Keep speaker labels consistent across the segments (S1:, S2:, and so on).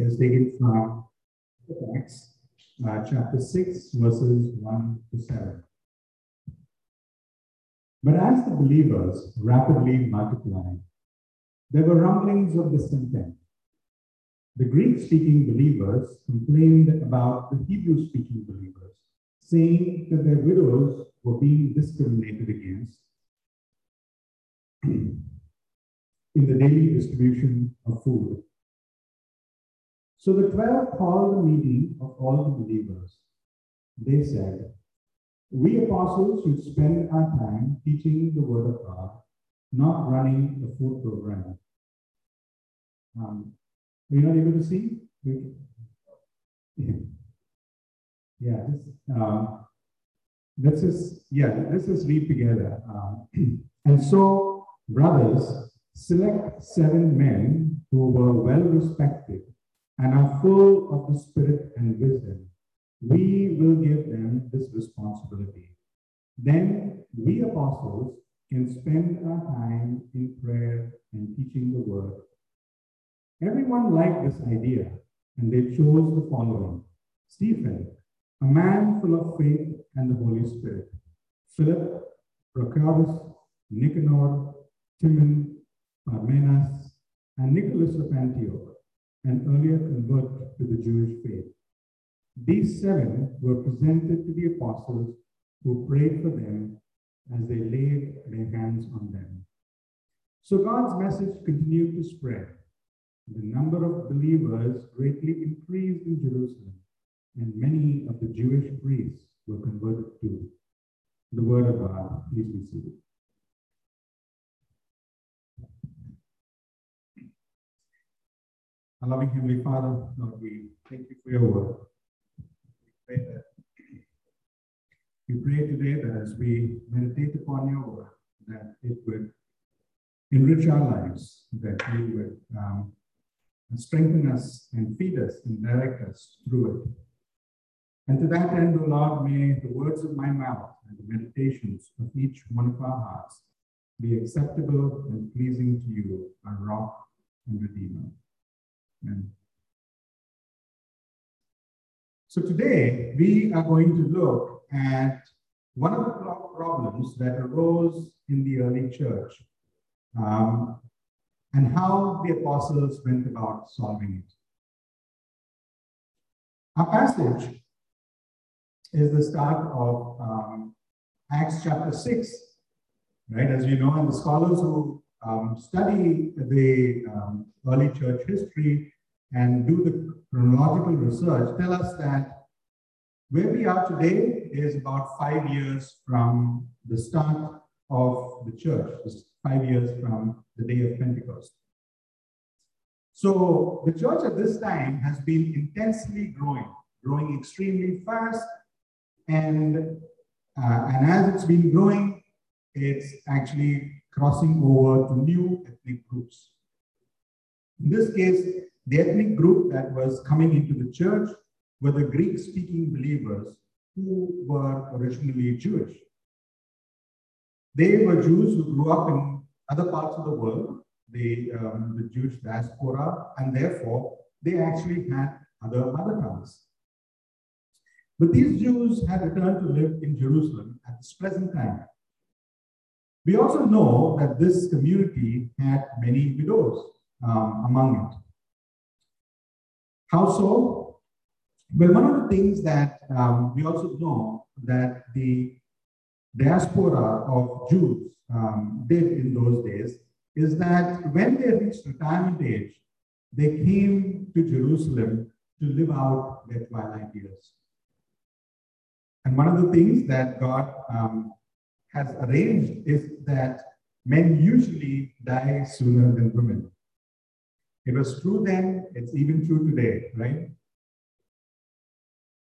S1: is taken from Acts uh, chapter 6, verses 1 to 7. But as the believers rapidly multiplied, there were rumblings of discontent. The Greek speaking believers complained about the Hebrew speaking believers, saying that their widows were being discriminated against in the daily distribution of food. So the 12 called a meeting of all the believers. They said, We apostles should spend our time teaching the word of God, not running a food program. Um, are you not able to see? Yeah, this, um, let's just, yeah, let's just read together. Um, and so, brothers, select seven men who were well respected and are full of the Spirit and wisdom. We will give them this responsibility. Then we apostles can spend our time in prayer and teaching the word. Everyone liked this idea, and they chose the following Stephen, a man full of faith and the Holy Spirit, Philip, Prochorus, Nicanor, Timon, Parmenas, and Nicholas of Antioch, an earlier convert to the Jewish faith. These seven were presented to the apostles who prayed for them as they laid their hands on them. So God's message continued to spread. The number of believers greatly increased in Jerusalem, and many of the Jewish priests were converted too. The word of God, please be seated. Our loving Heavenly Father, Lord, we thank you for your word. We pray that we pray today that as we meditate upon your word, that it would enrich our lives, that you would um, strengthen us and feed us and direct us through it. And to that end, O Lord, may the words of my mouth and the meditations of each one of our hearts be acceptable and pleasing to you, our rock and redeemer. So today we are going to look at one of the problems that arose in the early church um, and how the apostles went about solving it. Our passage is the start of um, Acts chapter 6, right? As you know, and the scholars who um, study the um, early church history and do the chronological research tell us that where we are today is about five years from the start of the church, five years from the day of Pentecost. So the church at this time has been intensely growing, growing extremely fast. And, uh, and as it's been growing, it's actually crossing over to new ethnic groups. In this case, the ethnic group that was coming into the church were the Greek speaking believers who were originally Jewish. They were Jews who grew up in other parts of the world, the, um, the Jewish diaspora, and therefore they actually had other mother tongues. But these Jews had returned to live in Jerusalem at this present time. We also know that this community had many widows um, among it. How so? Well, one of the things that um, we also know that the diaspora of Jews um, did in those days is that when they reached retirement age, they came to Jerusalem to live out their twilight years. And one of the things that God um, has arranged is that men usually die sooner than women. It was true then, it's even true today, right?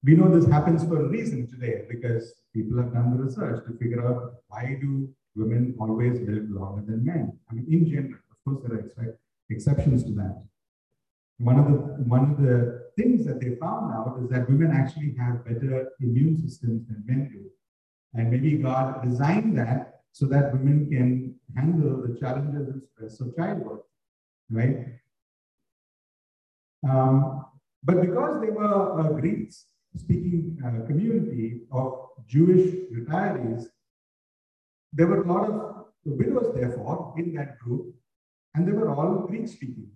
S1: We know this happens for a reason today because people have done the research to figure out why do women always live longer than men. I mean, in general, of course, there are exceptions to that. One of the one of the things that they found out is that women actually have better immune systems than men do, and maybe God designed that so that women can handle the challenges and stress of childbirth, right? Um, but because they were a Greek speaking uh, community of Jewish retirees, there were a lot of widows, therefore, in that group, and they were all Greek speaking.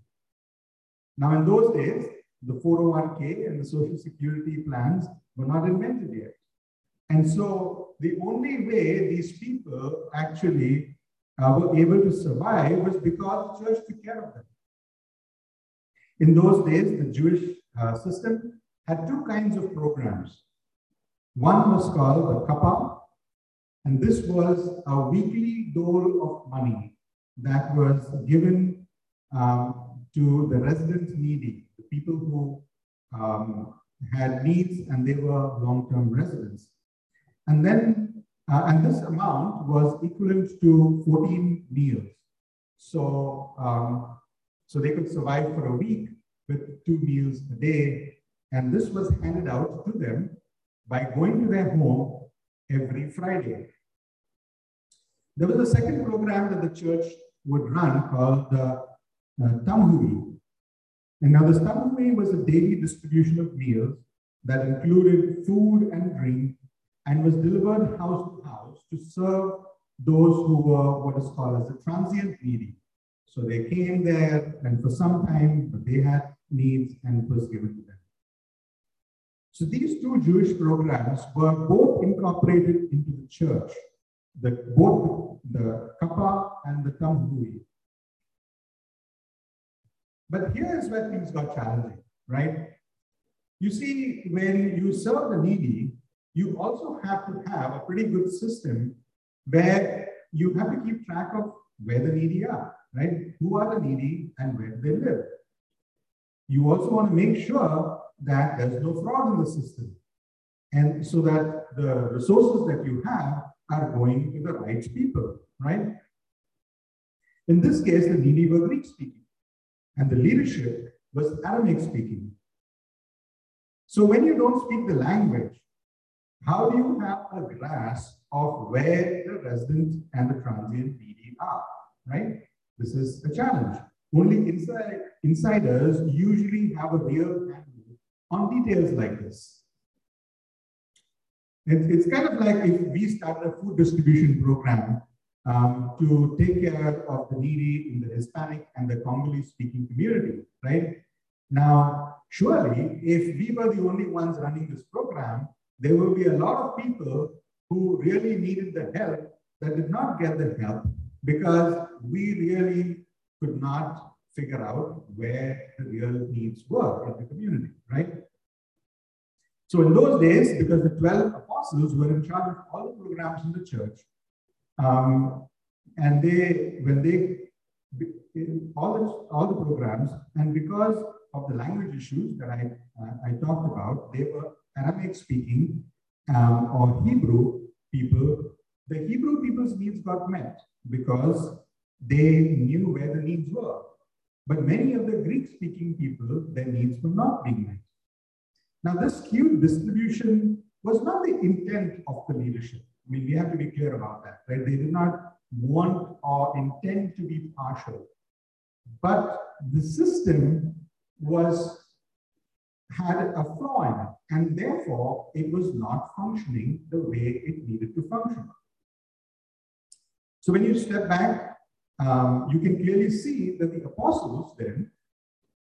S1: Now, in those days, the 401k and the social security plans were not invented yet. And so the only way these people actually uh, were able to survive was because the church took care of them. In those days, the Jewish uh, system had two kinds of programs. One was called the kappa, and this was a weekly dole of money that was given um, to the resident needy, the people who um, had needs and they were long-term residents. And then, uh, and this amount was equivalent to 14 meals. So, um, so they could survive for a week with two meals a day. And this was handed out to them by going to their home every Friday. There was a second program that the church would run called the uh, Tamhuri. And now this Tamhuri was a daily distribution of meals that included food and drink and was delivered house to house to serve those who were what is called as a transient needy. So they came there and for some time, but they had needs and it was given to them. So these two Jewish programs were both incorporated into the church, the, both the Kappa and the Tamhuri. But here's where things got challenging, right? You see, when you serve the needy, you also have to have a pretty good system where you have to keep track of where the needy are, right? Who are the needy and where they live? You also want to make sure that there's no fraud in the system. And so that the resources that you have are going to the right people, right? In this case, the needy were Greek speaking, and the leadership was Aramaic speaking. So when you don't speak the language, how do you have a grasp of where the resident and the transient needy are, right? This is a challenge. Only inside, insiders usually have a real handle on details like this. It's, it's kind of like if we started a food distribution program um, to take care of the needy in the Hispanic and the Congolese speaking community, right? Now, surely, if we were the only ones running this program, there will be a lot of people who really needed the help that did not get the help because we really could not figure out where the real needs were in the community, right? So in those days, because the 12 apostles were in charge of all the programs in the church, um, and they, when they, all the, all the programs, and because of the language issues that I, uh, I talked about, they were Aramaic speaking um, or Hebrew people. The Hebrew people's needs got met because they knew where the needs were. But many of the Greek speaking people, their needs were not being met. Now, this skewed distribution was not the intent of the leadership. I mean, we have to be clear about that, right? They did not want or intend to be partial. But the system was had a flaw in it, and therefore it was not functioning the way it needed to function. So when you step back, um, you can clearly see that the apostles then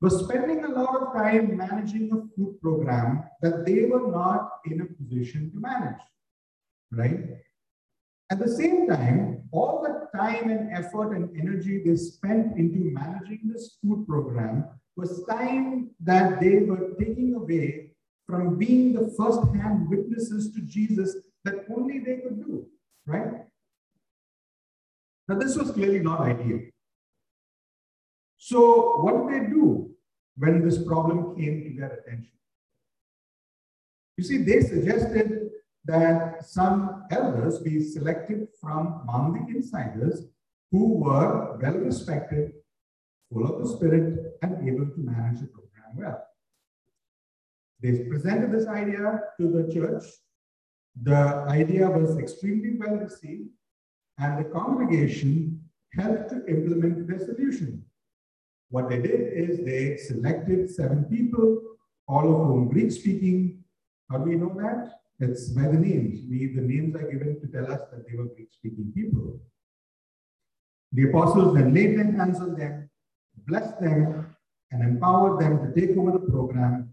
S1: were spending a lot of time managing a food program that they were not in a position to manage, right? At the same time, all the time and effort and energy they spent into managing this food program was time that they were taking away from being the first-hand witnesses to Jesus that only they could do, right? Now, this was clearly not ideal. So, what did they do when this problem came to their attention? You see, they suggested that some elders be selected from among the insiders who were well respected, full of the Spirit, and able to manage the program well. They presented this idea to the church. The idea was extremely well received, and the congregation helped to implement the solution. what they did is they selected seven people, all of whom Greek speaking. How do we know that? It's by the names. We, the names are given to tell us that they were Greek speaking people. The apostles then laid their hands on them, blessed them, and empowered them to take over the program.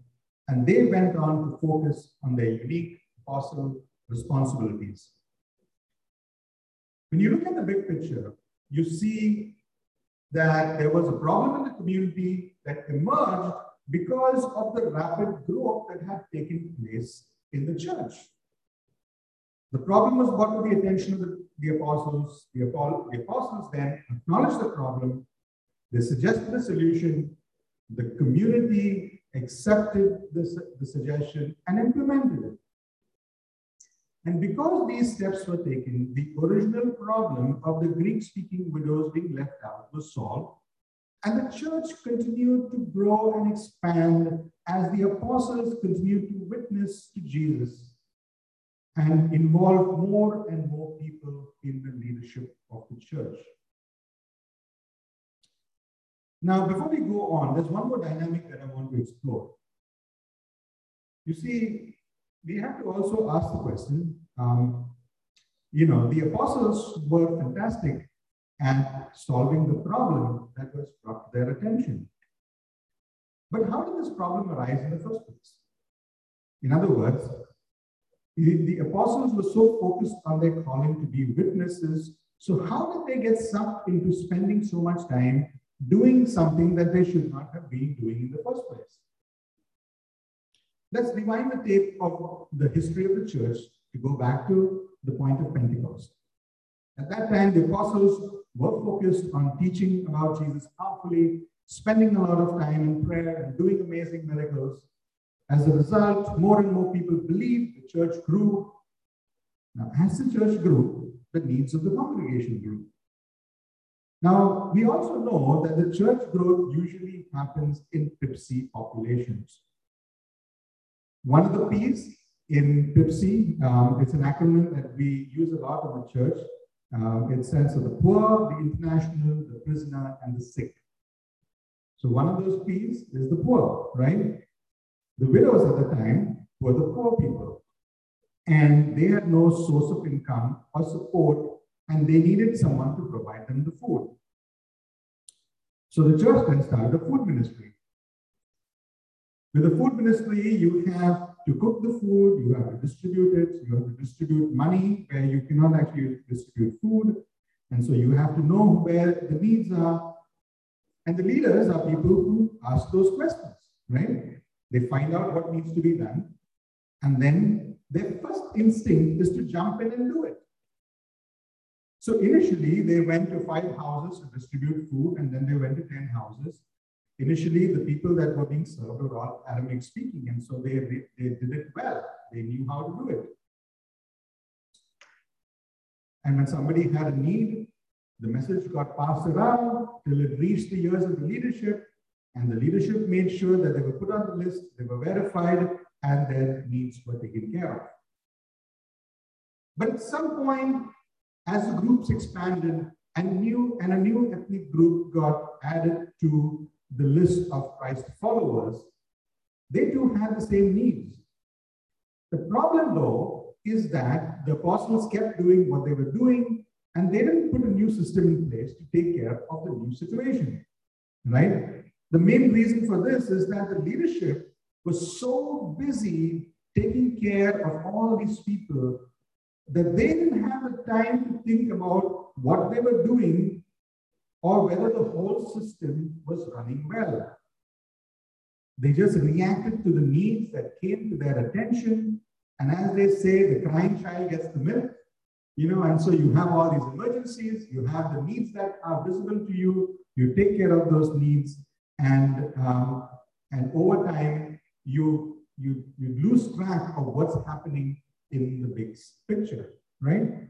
S1: And they went on to focus on their unique apostle responsibilities. When you look at the big picture, you see that there was a problem in the community that emerged because of the rapid growth that had taken place in the church. The problem was brought to the attention of the, the apostles. The, the apostles then acknowledged the problem. They suggested a solution. The community accepted this, the suggestion and implemented it. And because these steps were taken, the original problem of the Greek speaking widows being left out was solved. And the church continued to grow and expand as the apostles continued to witness to Jesus and involve more and more people in the leadership of the church. Now, before we go on, there's one more dynamic that I want to explore. You see, we have to also ask the question, um, you know, the apostles were fantastic at solving the problem that was brought to their attention. But how did this problem arise in the first place? In other words, the, the apostles were so focused on their calling to be witnesses. So, how did they get sucked into spending so much time doing something that they should not have been doing in the first place? Let's rewind the tape of the history of the church to go back to the point of Pentecost. At that time, the apostles were focused on teaching about Jesus powerfully, spending a lot of time in prayer and doing amazing miracles. As a result, more and more people believed, the church grew. Now, as the church grew, the needs of the congregation grew. Now, we also know that the church growth usually happens in PIPC populations. One of the P's in PIPC, um, it's an acronym that we use a lot in the church. Um, it stands for the poor, the international, the prisoner, and the sick. So one of those P's is the poor, right? The widows at the time were the poor people. And they had no source of income or support, and they needed someone to provide them the food. So the church then started a food ministry. With the food ministry, you have to cook the food, you have to distribute it, you have to distribute money where you cannot actually distribute food. And so you have to know where the needs are. And the leaders are people who ask those questions, right? They find out what needs to be done. And then their first instinct is to jump in and do it. So initially, they went to five houses to distribute food, and then they went to 10 houses. Initially, the people that were being served were all Aramaic speaking, and so they, they, they did it well. They knew how to do it. And when somebody had a need, the message got passed around till it reached the ears of the leadership, and the leadership made sure that they were put on the list, they were verified, and their needs were taken care of. But at some point, as the groups expanded, and new and a new ethnic group got added to the list of Christ followers, they too had the same needs. The problem, though, is that the apostles kept doing what they were doing and they didn't put a new system in place to take care of the new situation, right? The main reason for this is that the leadership was so busy taking care of all these people that they didn't have the time to think about what they were doing or whether the whole system was running well. They just reacted to the needs that came to their attention. And as they say, the crying child gets the milk, you know, and so you have all these emergencies, you have the needs that are visible to you, you take care of those needs, and um, and over time you you you lose track of what's happening in the big picture, right?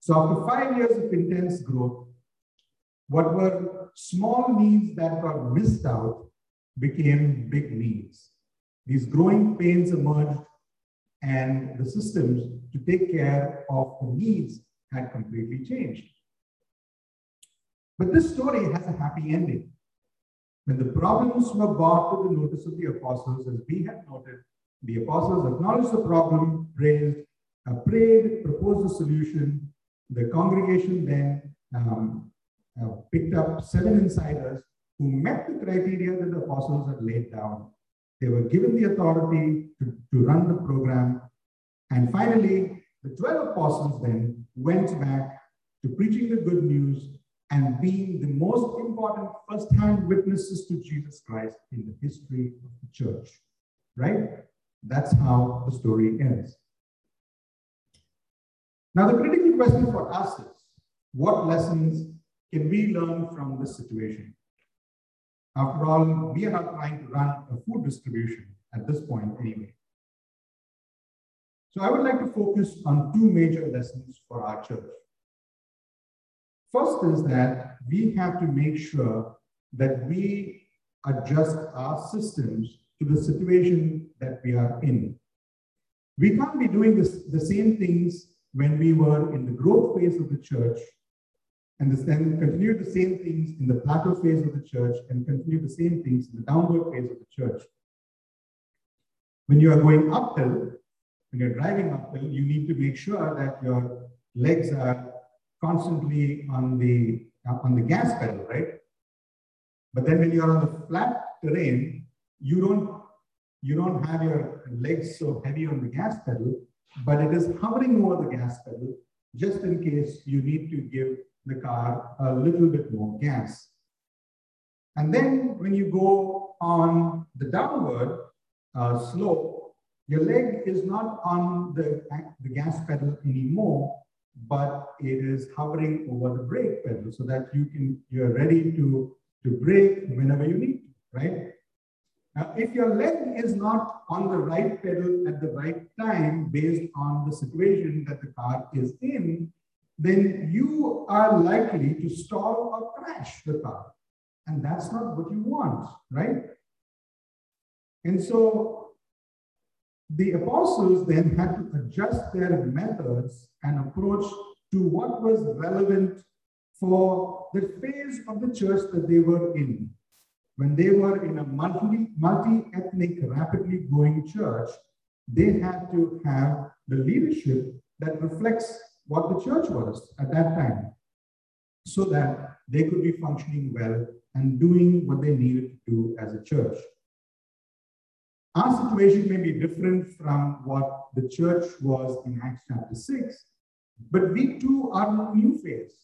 S1: So after five years of intense growth, what were small needs that got missed out became big needs. These growing pains emerged, and the systems to take care of the needs had completely changed. But this story has a happy ending. When the problems were brought to the notice of the apostles, as we have noted, the apostles acknowledged the problem, praised, uh, prayed, proposed a solution. The congregation then um, uh, picked up seven insiders who met the criteria that the apostles had laid down. They were given the authority to, to run the program. And finally, the 12 apostles then went back to preaching the good news and being the most important first-hand witnesses to Jesus Christ in the history of the church. Right? That's how the story ends. Now, the critical question for us is what lessons can we learn from this situation? After all, we are not trying to run a food distribution at this point anyway. So I would like to focus on two major lessons for our church. First is that we have to make sure that we adjust our systems to the situation that we are in. We can't be doing this, the same things when we were in the growth phase of the church and then continue the same things in the plateau phase of the church and continue the same things in the downward phase of the church. When you are going uphill, when you're driving uphill, you need to make sure that your legs are constantly on the on the gas pedal, right? But then when you're on the flat terrain, you don't you don't have your legs so heavy on the gas pedal, but it is hovering over the gas pedal just in case you need to give the car a little bit more gas. And then when you go on the downward uh, slope, your leg is not on the, the gas pedal anymore, but it is hovering over the brake pedal so that you can, you're ready to, to brake whenever you need, right? Now, if your leg is not on the right pedal at the right time based on the situation that the car is in, then you are likely to stall or crash the car. And that's not what you want, right? And so the apostles then had to adjust their methods and approach to what was relevant for the phase of the church that they were in. When they were in a multi, multi-ethnic, rapidly growing church, they had to have the leadership that reflects what the church was at that time so that they could be functioning well and doing what they needed to do as a church. Our situation may be different from what the church was in Acts chapter 6, but we too are in a new phase.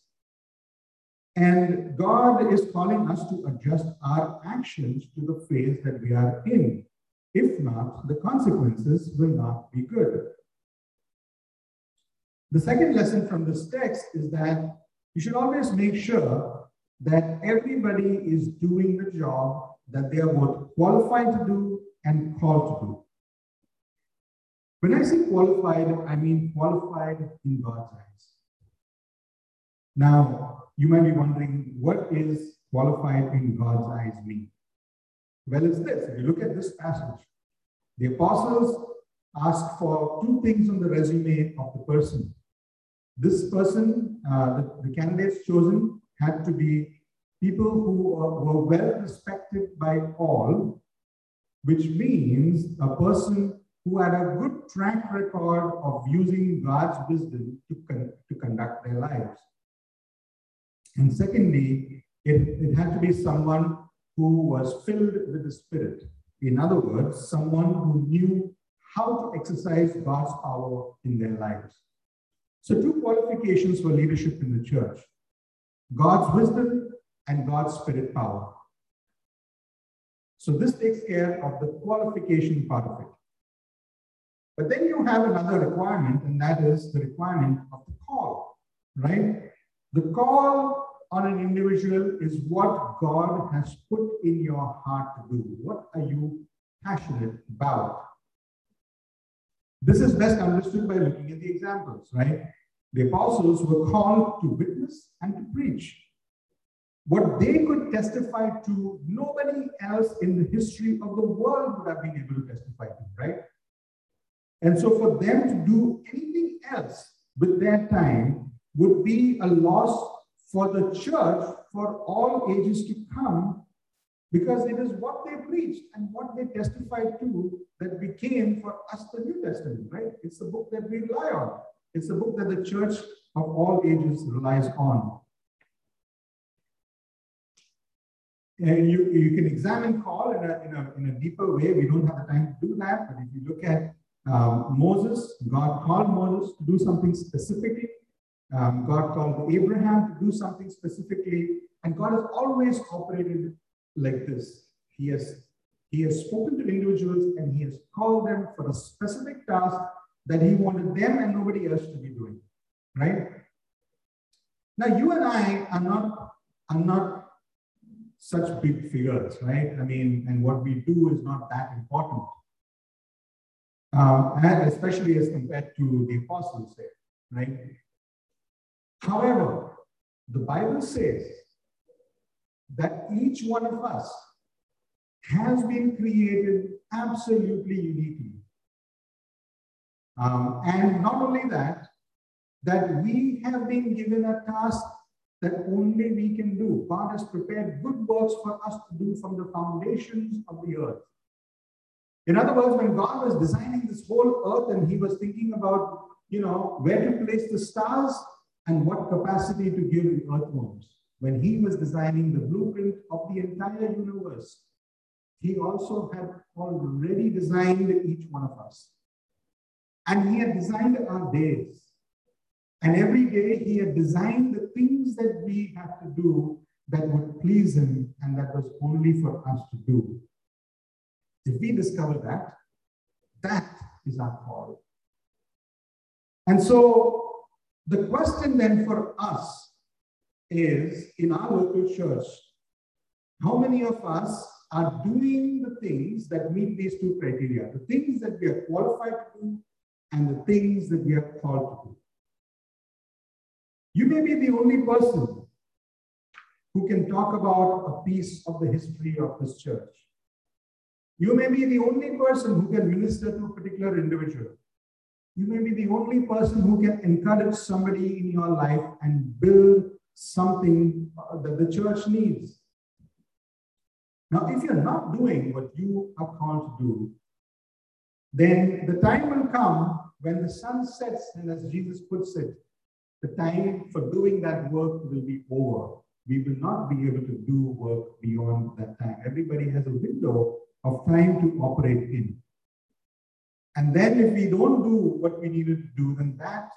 S1: And God is calling us to adjust our actions to the phase that we are in. If not, the consequences will not be good. The second lesson from this text is that you should always make sure that everybody is doing the job that they are both qualified to do and called to do. When I say qualified, I mean qualified in God's eyes. Now, you might be wondering, what is qualified in God's eyes mean? Well, it's this. If you look at this passage, the apostles ask for two things on the resume of the person. This person, uh, the, the, candidates chosen, had to be people who are, were well respected by all, which means a person who had a good track record of using God's wisdom to, con to conduct their lives. And secondly, it, it had to be someone who was filled with the Spirit. In other words, someone who knew how to exercise God's power in their lives. So, two qualifications for leadership in the church God's wisdom and God's spirit power. So, this takes care of the qualification part of it. But then you have another requirement, and that is the requirement of the call, right? The call on an individual is what God has put in your heart to do. What are you passionate about? This is best understood by looking at the examples, right? The apostles were called to witness and to preach. What they could testify to, nobody else in the history of the world would have been able to testify to, right? And so for them to do anything else with their time would be a loss for the church for all ages to come because it is what they preached and what they testified to that became for us the New Testament, right? It's the book that we rely on. It's the book that the church of all ages relies on. And you, you can examine Paul in a, in, a, in a deeper way. We don't have the time to do that. But if you look at um, Moses, God called Moses to do something specifically. Um, God called Abraham to do something specifically. And God has always operated like this. He has, he has spoken to individuals and he has called them for a specific task that he wanted them and nobody else to be doing. Right? Now, you and I are not, are not such big figures, right? I mean, and what we do is not that important, um, especially as compared to the apostles there, right? However, the Bible says that each one of us has been created absolutely uniquely. Um, and not only that, that we have been given a task that only we can do. God has prepared good works for us to do from the foundations of the earth. In other words, when God was designing this whole earth and he was thinking about, you know, where to place the stars and what capacity to give the earthworms, when he was designing the blueprint of the entire universe, he also had already designed each one of us. And he had designed our days. And every day he had designed the things that we have to do that would please him and that was only for us to do. If we discover that, that is our call. And so the question then for us is in our local church, how many of us are doing the things that meet these two criteria, the things that we are qualified to do and the things that we are called to do? You may be the only person who can talk about a piece of the history of this church. You may be the only person who can minister to a particular individual. You may be the only person who can encourage somebody in your life and build something uh, that the church needs. Now, if you're not doing what you are called to do, then the time will come when the sun sets, and as Jesus puts it, the time for doing that work will be over. We will not be able to do work beyond that time. Everybody has a window of time to operate in. And then if we don't do what we needed to do, then that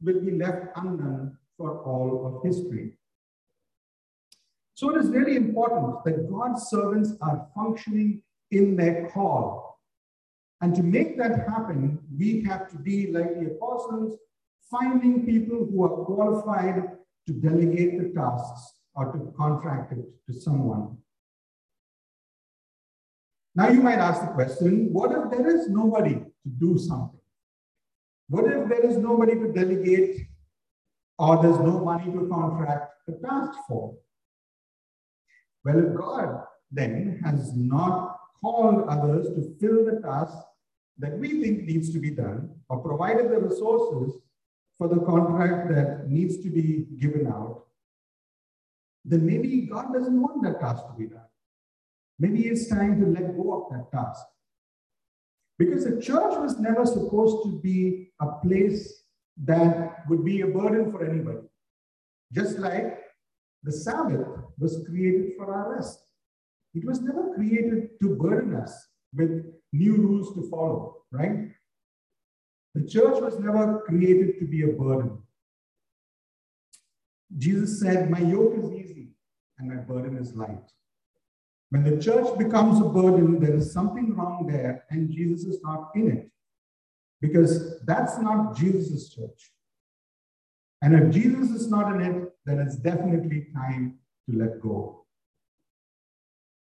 S1: will be left undone for all of history. So it is really important that God's servants are functioning in their call. And to make that happen, we have to be like the apostles finding people who are qualified to delegate the tasks or to contract it to someone. Now you might ask the question, what if there is nobody to do something? What if there is nobody to delegate or there's no money to contract the task for? Well, if God then has not called others to fill the task that we think needs to be done or provided the resources for the contract that needs to be given out, then maybe God doesn't want that task to be done. Maybe it's time to let go of that task. Because the church was never supposed to be a place that would be a burden for anybody. Just like the Sabbath was created for our rest. It was never created to burden us with new rules to follow, right? The church was never created to be a burden. Jesus said, My yoke is easy and my burden is light. When the church becomes a burden, there is something wrong there, and Jesus is not in it. Because that's not Jesus' church. And if Jesus is not in it, then it's definitely time to let go.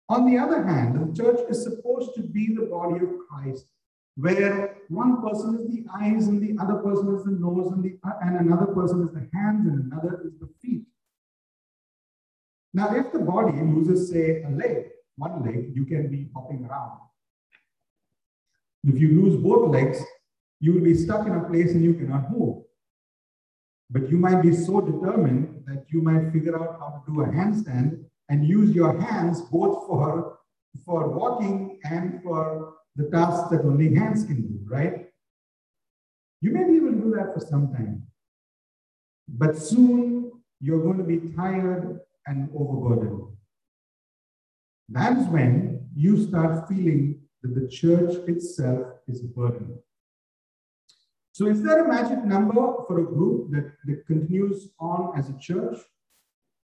S1: On the other hand, the church is supposed to be the body of Christ where one person is the eyes and the other person is the nose and, the, and another person is the hands and another is the feet. Now, if the body loses, say, a leg, one leg, you can be hopping around. If you lose both legs, you will be stuck in a place and you cannot move. But you might be so determined that you might figure out how to do a handstand and use your hands both for, for walking and for the tasks that only hands can do, right? You may be able to do that for some time, but soon you're going to be tired and overburdened. That is when you start feeling that the church itself is a burden. So, is there a magic number for a group that, that continues on as a church?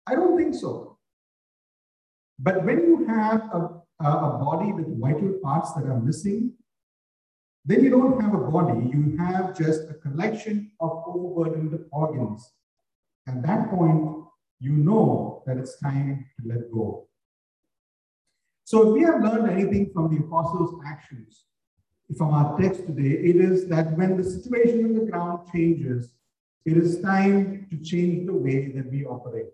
S1: I don't think so. But when you have a, a body with vital parts that are missing, then you don't have a body, you have just a collection of overburdened organs. At that point, you know that it's time to let go. So, if we have learned anything from the apostles' actions, from our text today, it is that when the situation on the ground changes, it is time to change the way that we operate.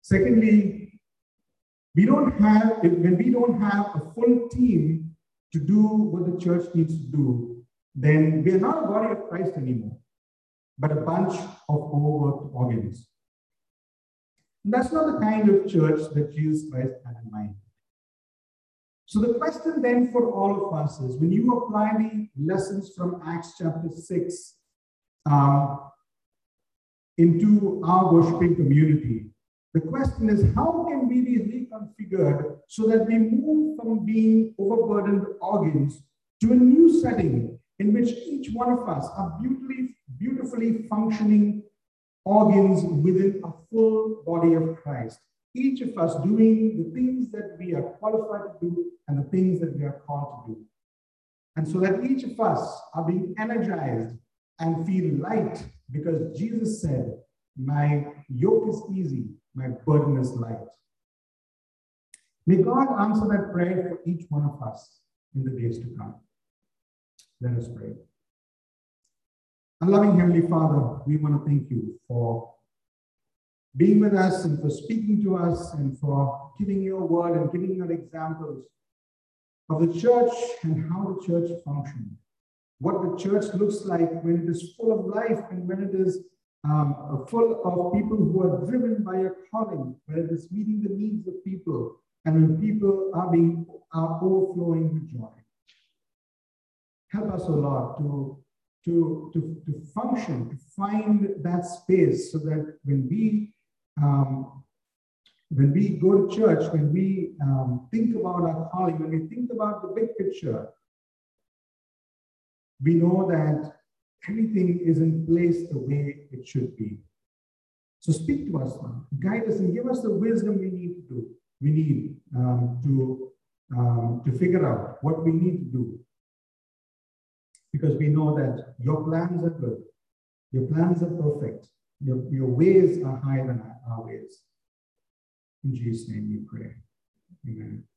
S1: Secondly, we don't have, when we don't have a full team to do what the church needs to do, then we are not a body of Christ anymore, but a bunch of overworked organs. That's not the kind of church that Jesus Christ had in mind. So the question then for all of us is when you apply the lessons from Acts chapter 6 um, into our worshiping community, the question is how can we be reconfigured so that we move from being overburdened organs to a new setting in which each one of us are beautifully, beautifully functioning organs within a full body of Christ each of us doing the things that we are qualified to do and the things that we are called to do. And so that each of us are being energized and feel light because Jesus said, My yoke is easy, my burden is light. May God answer that prayer for each one of us in the days to come. Let us pray. Our loving Heavenly Father, we want to thank you for being with us and for speaking to us and for giving your word and giving your examples of the church and how the church functions, what the church looks like when it is full of life and when it is um, full of people who are driven by a calling, when it is meeting the needs of people, and when people are being are overflowing with joy. Help us, O oh Lord, to, to, to, to function, to find that space so that when we um, when we go to church, when we um, think about our calling, when we think about the big picture, we know that everything is in place the way it should be. So speak to us, guide us, and give us the wisdom we need to do. We need um, to um, to figure out what we need to do, because we know that your plans are good, your plans are perfect, your, your ways are higher than our ways. In Jesus' name we pray. Amen.